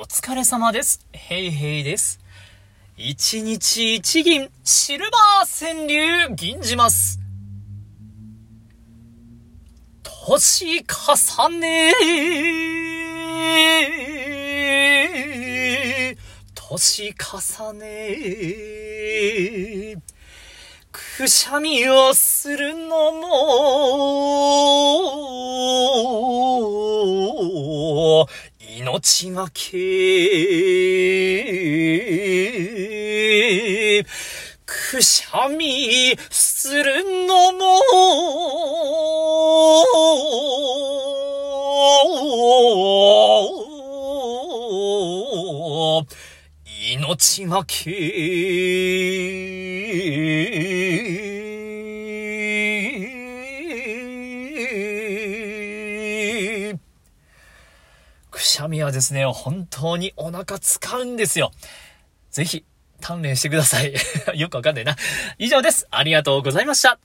お疲れ様です。ヘイヘイです。一日一銀、シルバー川柳、銀じます。年重ね、年重ね、くしゃみをするのも、命がけ、くしゃみするのも、命がけ、くしゃみはですね、本当にお腹使うんですよ。ぜひ、鍛錬してください。よくわかんないな。以上です。ありがとうございました。